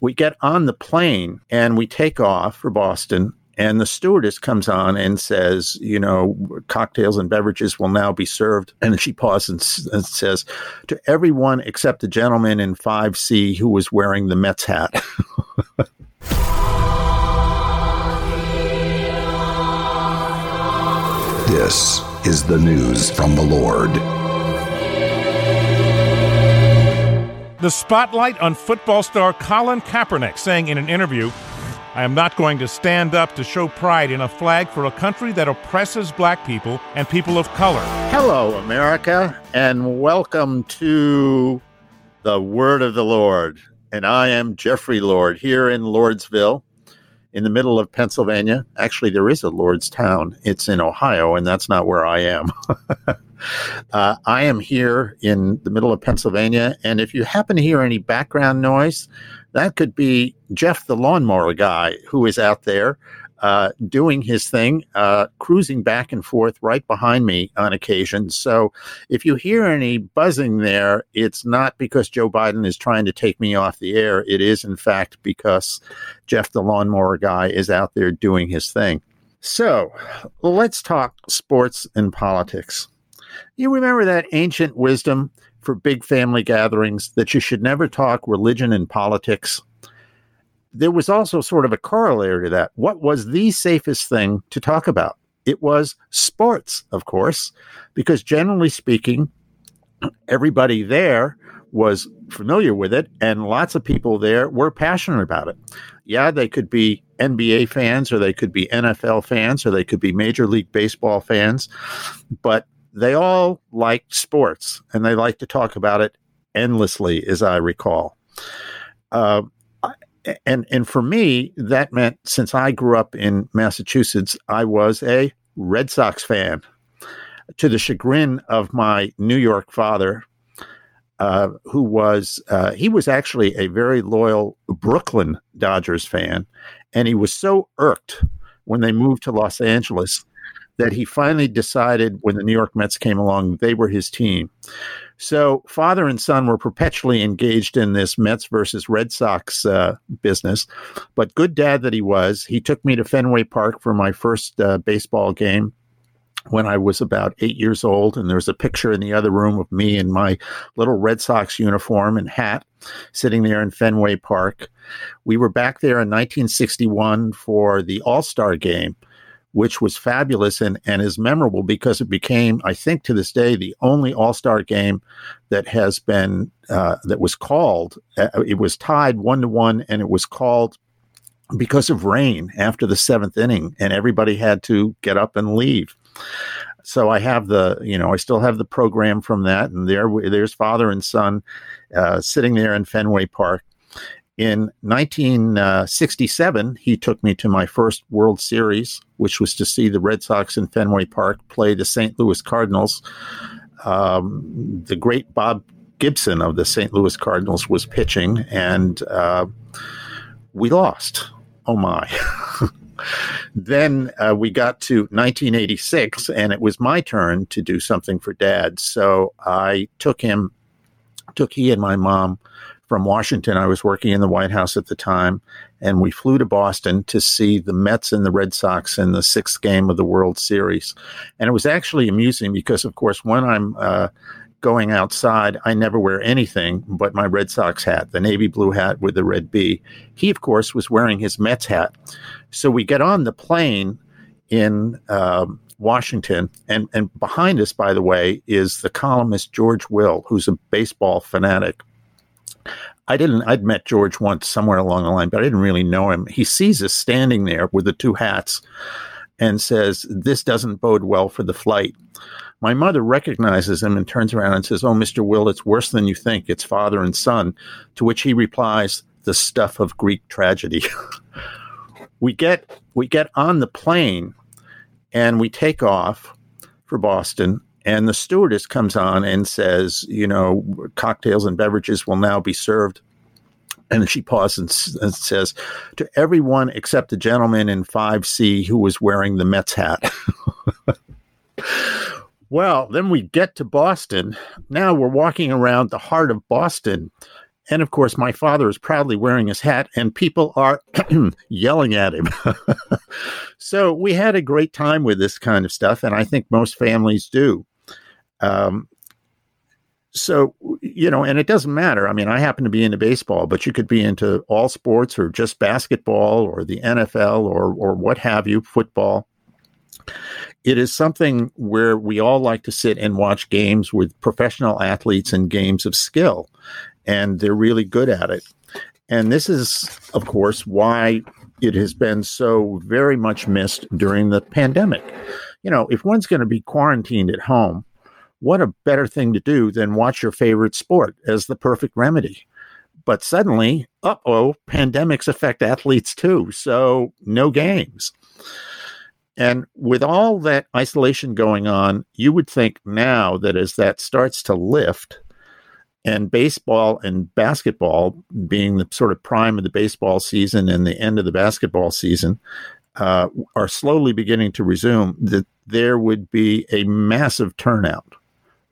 we get on the plane and we take off for Boston. And the stewardess comes on and says, you know, cocktails and beverages will now be served. And she pauses and, and says, to everyone except the gentleman in 5C who was wearing the Mets hat. This is the news from the Lord. The spotlight on football star Colin Kaepernick saying in an interview, I am not going to stand up to show pride in a flag for a country that oppresses black people and people of color. Hello, America, and welcome to the Word of the Lord. And I am Jeffrey Lord here in Lordsville in the middle of Pennsylvania. Actually, there is a Lordstown. It's in Ohio, and that's not where I am. uh, I am here in the middle of Pennsylvania, and if you happen to hear any background noise, that could be Jeff, the lawnmower guy, who is out there uh, doing his thing, uh, cruising back and forth right behind me on occasion. So if you hear any buzzing there, it's not because Joe Biden is trying to take me off the air. It is, in fact, because Jeff, the lawnmower guy, is out there doing his thing. So let's talk sports and politics. You remember that ancient wisdom for big family gatherings that you should never talk religion and politics? there was also sort of a corollary to that. What was the safest thing to talk about? It was sports, of course, because generally speaking, everybody there was familiar with it, and lots of people there were passionate about it. Yeah, they could be NBA fans, or they could be NFL fans, or they could be Major League Baseball fans, but they all liked sports and they liked to talk about it endlessly, as I recall. Uh, and and for me, that meant since I grew up in Massachusetts, I was a Red Sox fan, to the chagrin of my New York father, uh, who was uh, he was actually a very loyal Brooklyn Dodgers fan, and he was so irked when they moved to Los Angeles that he finally decided when the New York Mets came along, they were his team. So father and son were perpetually engaged in this Mets versus Red Sox uh, business. But good dad that he was, he took me to Fenway Park for my first uh, baseball game when I was about eight years old. And there's a picture in the other room of me in my little Red Sox uniform and hat sitting there in Fenway Park. We were back there in 1961 for the All Star game which was fabulous and, and is memorable because it became, I think, to this day, the only All Star game that has been uh, that was called. Uh, it was tied one to one, and it was called because of rain after the seventh inning, and everybody had to get up and leave. So I have the, you know, I still have the program from that, and there, there's father and son uh, sitting there in Fenway Park in 1967, he took me to my first World Series, which was to see the Red Sox in Fenway Park play the St. Louis Cardinals. Um, the great Bob Gibson of the St. Louis Cardinals was pitching, and uh, we lost. Oh my. then uh, we got to 1986, and it was my turn to do something for dad. So I took him, took he and my mom from Washington. I was working in the White House at the time, and we flew to Boston to see the Mets and the Red Sox in the sixth game of the World Series. And it was actually amusing because, of course, when I'm uh, going outside, I never wear anything but my Red Sox hat, the navy blue hat with the red B. He, of course, was wearing his Mets hat. So we get on the plane in. Um, Washington, and and behind us, by the way, is the columnist George Will, who's a baseball fanatic. I didn't, I'd met George once somewhere along the line, but I didn't really know him. He sees us standing there with the two hats and says, This doesn't bode well for the flight. My mother recognizes him and turns around and says, Oh, Mr. Will, it's worse than you think. It's father and son. To which he replies, The stuff of Greek tragedy. we get we get on the plane and we take off for Boston and the stewardess comes on and says, you know, cocktails and beverages will now be served. And she pauses and, and says, to everyone except the gentleman in 5C who was wearing the Mets hat. well, then we get to Boston. Now we're walking around the heart of Boston. And of course, my father is proudly wearing his hat, and people are yelling at him. so we had a great time with this kind of stuff, and I think most families do. Um, so you know and it doesn't matter. I mean i happen to be into baseball but you could be into all sports or just basketball or the nfl or or what have you football. It is something where we all like to sit and watch games with professional athletes and games of skill and they're really good at it. And this is of course why it has been so very much missed during the pandemic. You know if one's going to be quarantined at home what a better thing to do than watch your favorite sport as the perfect remedy. But suddenly, uh oh, pandemics affect athletes too. So no games. And with all that isolation going on, you would think now that as that starts to lift, and baseball and basketball being the sort of prime of the baseball season and the end of the basketball season uh, are slowly beginning to resume, that there would be a massive turnout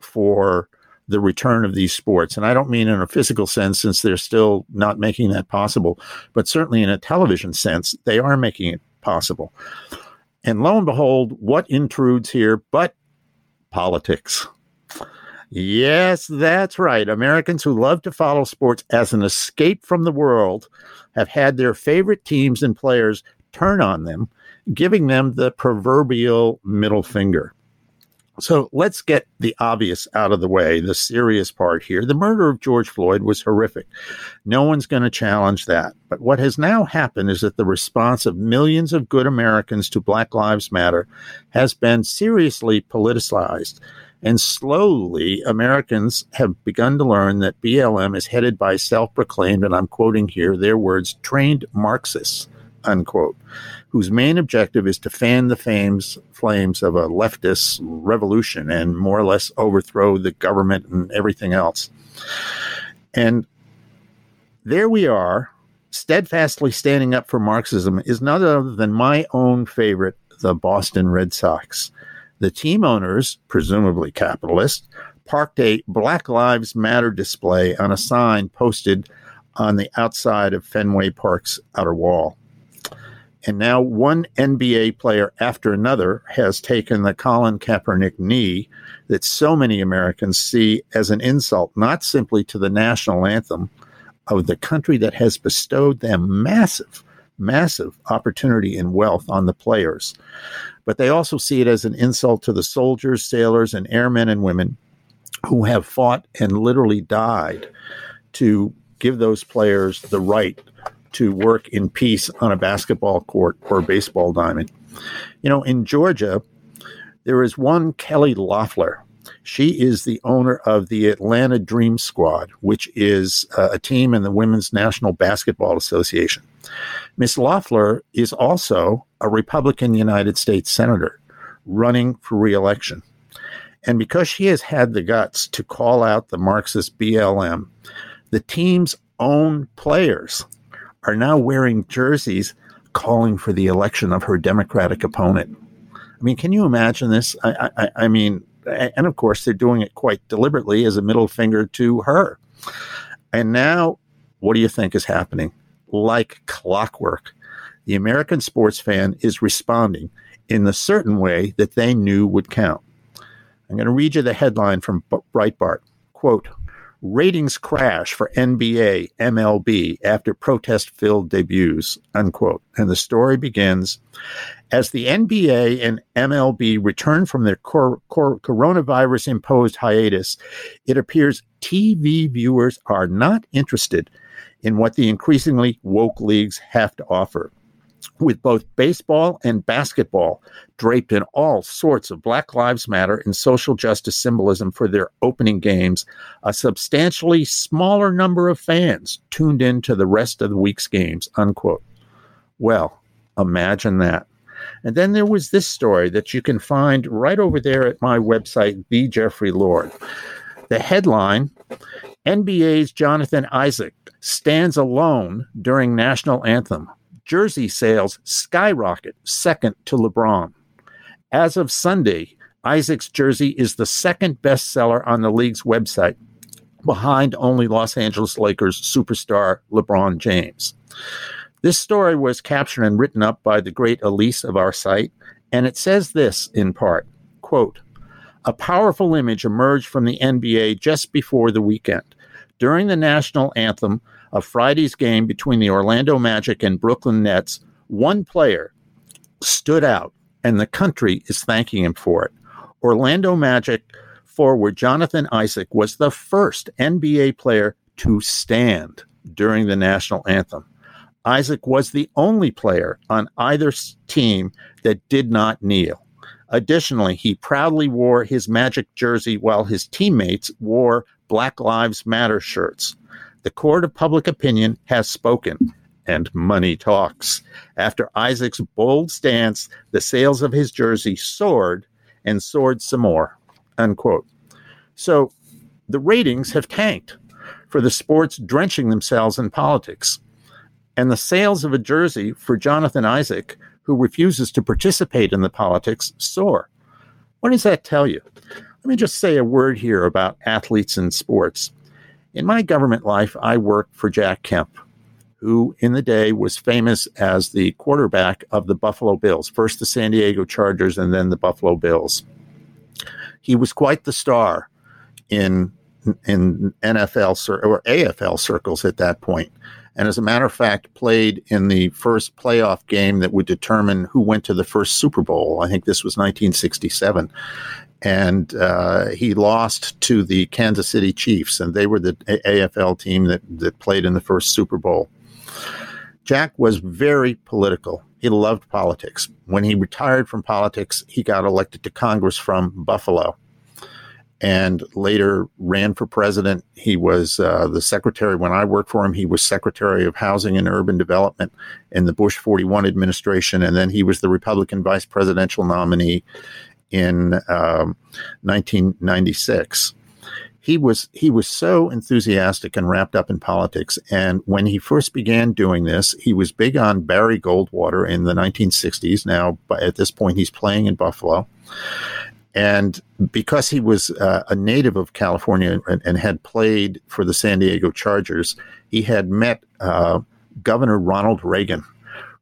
for the return of these sports. And I don't mean in a physical sense, since they're still not making that possible, but certainly in a television sense, they are making it possible. And lo and behold, what intrudes here but politics? Yes, that's right. Americans who love to follow sports as an escape from the world have had their favorite teams and players turn on them, giving them the proverbial middle finger. So let's get the obvious out of the way, the serious part here. The murder of George Floyd was horrific. No one's going to challenge that. But what has now happened is that the response of millions of good Americans to Black Lives Matter has been seriously politicized. And slowly, Americans have begun to learn that BLM is headed by self proclaimed, and I'm quoting here their words, trained Marxists, unquote whose main objective is to fan the fames, flames of a leftist revolution and more or less overthrow the government and everything else. And there we are, steadfastly standing up for Marxism, is none other than my own favorite, the Boston Red Sox. The team owners, presumably capitalists, parked a Black Lives Matter display on a sign posted on the outside of Fenway Park's outer wall. And now one NBA player after another has taken the Colin Kaepernick knee that so many Americans see as an insult, not simply to the national anthem of the country that has bestowed them massive, massive opportunity and wealth on the players, but they also see it as an insult to the soldiers, sailors, and airmen and women who have fought and literally died to give those players the right to work in peace on a basketball court or baseball diamond. You know, in Georgia, there is one Kelly Loeffler. She is the owner of the Atlanta Dream Squad, which is uh, a team in the Women's National Basketball Association. Miss Loeffler is also a Republican United States Senator running for reelection. And because she has had the guts to call out the Marxist BLM, the team's own players are now wearing jerseys calling for the election of her Democratic opponent. I mean, can you imagine this? I, I, I mean, and of course, they're doing it quite deliberately as a middle finger to her. And now, what do you think is happening? Like clockwork, the American sports fan is responding in the certain way that they knew would count. I'm going to read you the headline from Breitbart. Quote, ratings crash for NBA, MLB after protest filled debuts, unquote. And the story begins as the NBA and MLB return from their cor- cor- coronavirus imposed hiatus, it appears TV viewers are not interested in what the increasingly woke leagues have to offer with both baseball and basketball draped in all sorts of Black Lives Matter and social justice symbolism for their opening games, a substantially smaller number of fans tuned in to the rest of the week's games, unquote. Well, imagine that. And then there was this story that you can find right over there at my website, The Jeffrey Lord. The headline NBA's Jonathan Isaac stands alone during national anthem jersey sales skyrocket, second to LeBron. As of Sunday, Isaac's jersey is the second bestseller on the league's website, behind only Los Angeles Lakers superstar LeBron James. This story was captured and written up by the great Elise of our site, and it says this in part quote, A powerful image emerged from the NBA just before the weekend. During the national anthem of Friday's game between the Orlando Magic and Brooklyn Nets, one player stood out, and the country is thanking him for it. Orlando Magic forward Jonathan Isaac was the first NBA player to stand during the national anthem. Isaac was the only player on either team that did not kneel. Additionally, he proudly wore his Magic jersey while his teammates wore Black Lives Matter shirts. The court of public opinion has spoken, and money talks. After Isaac's bold stance, the sales of his jersey soared and soared some more. Unquote. So the ratings have tanked for the sports drenching themselves in politics. And the sales of a jersey for Jonathan Isaac, who refuses to participate in the politics, soar. What does that tell you? Let me just say a word here about athletes and sports. In my government life, I worked for Jack Kemp, who in the day was famous as the quarterback of the Buffalo Bills, first the San Diego Chargers and then the Buffalo Bills. He was quite the star in in NFL or AFL circles at that point. And as a matter of fact, played in the first playoff game that would determine who went to the first Super Bowl. I think this was 1967 and uh, he lost to the Kansas City Chiefs, and they were the AFL team that, that played in the first Super Bowl. Jack was very political. He loved politics. When he retired from politics, he got elected to Congress from Buffalo and later ran for president. He was uh, the secretary, when I worked for him, he was secretary of housing and urban development in the Bush 41 administration. And then he was the Republican vice presidential nominee in um, 1996. He was he was so enthusiastic and wrapped up in politics. And when he first began doing this, he was big on Barry Goldwater in the 1960s. Now, at this point, he's playing in Buffalo. And because he was uh, a native of California and, and, had played for the San Diego Chargers, he had met uh, Governor Ronald Reagan,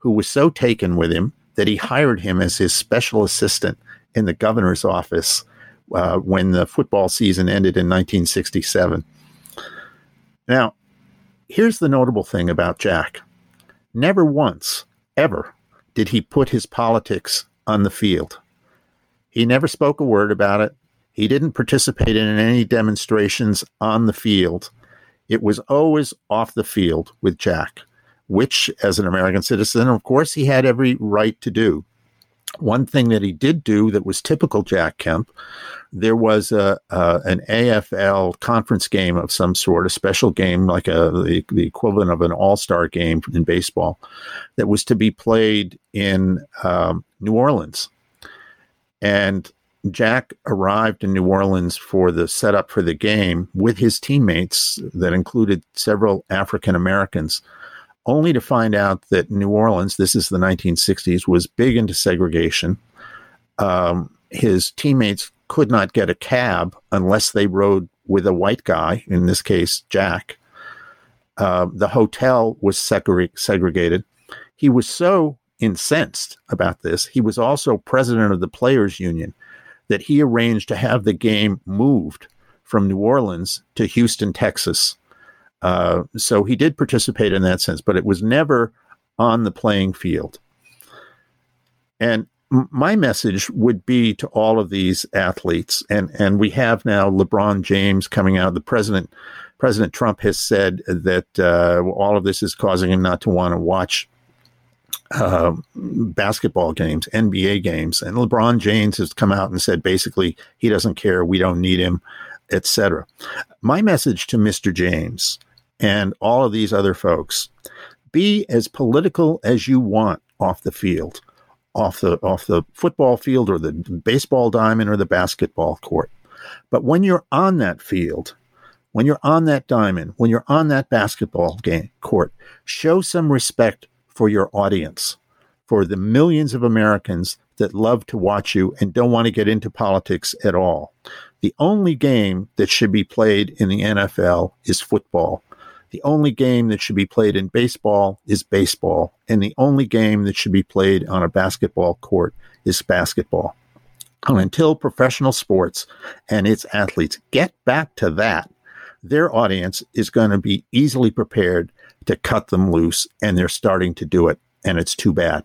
who was so taken with him that he hired him as his special assistant in the governor's office uh, when the football season ended in 1967. Now, here's the notable thing about Jack never once, ever, did he put his politics on the field. He never spoke a word about it. He didn't participate in any demonstrations on the field. It was always off the field with Jack, which, as an American citizen, of course, he had every right to do one thing that he did do that was typical Jack Kemp, there was a, an AFL conference game of some sort, a special game like a the, the equivalent of an All Star game in baseball, that was to be played in um, New Orleans, and Jack arrived in New Orleans for the setup for the game with his teammates that included several African Americans only to find out that New Orleans, this is the 1960s, was big into segregation. Um, his teammates could not get a cab unless they rode with a white guy, in this case, Jack. Uh, the hotel was segre- segregated. He was so incensed about this. He was also president of the Players Union that he arranged to have the game moved from New Orleans to Houston, Texas, uh, so he did participate in that sense, but it was never on the playing field. And my message would be to all of these athletes, and, and we have now LeBron James coming out. The president, President Trump, has said that uh, all of this is causing him not to want to watch uh, basketball games, NBA games, and LeBron James has come out and said basically he doesn't care, we don't need him, etc. My message to Mr. James and all of these other folks. Be as political as you want off the field, off the off the football field or the baseball diamond or the basketball court. But when you're on that field, when you're on that diamond, when you're on that basketball game court, show some respect for your audience, for the millions of Americans that love to watch you and don't want to get into politics at all. The only game that should be played in the NFL is football. The only game that should be played in baseball is baseball. And the only game that should be played on a basketball court is basketball. And until professional sports and its athletes get back to that, their audience is going to be easily prepared to cut them loose, and they're starting to do it, and it's too bad.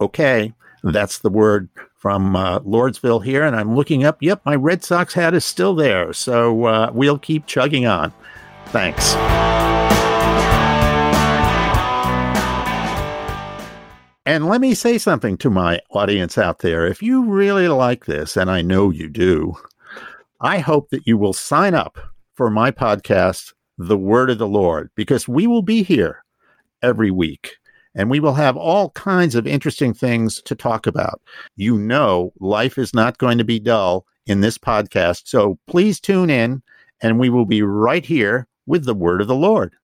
Okay, that's the word from uh, Lordsville here, and I'm looking up. Yep, my Red Sox hat is still there, so uh, we'll keep chugging on. Thanks. And let me say something to my audience out there. If you really like this, and I know you do, I hope that you will sign up for my podcast, The Word of the Lord, because we will be here every week and we will have all kinds of interesting things to talk about. You know, life is not going to be dull in this podcast. So please tune in and we will be right here with the word of the Lord.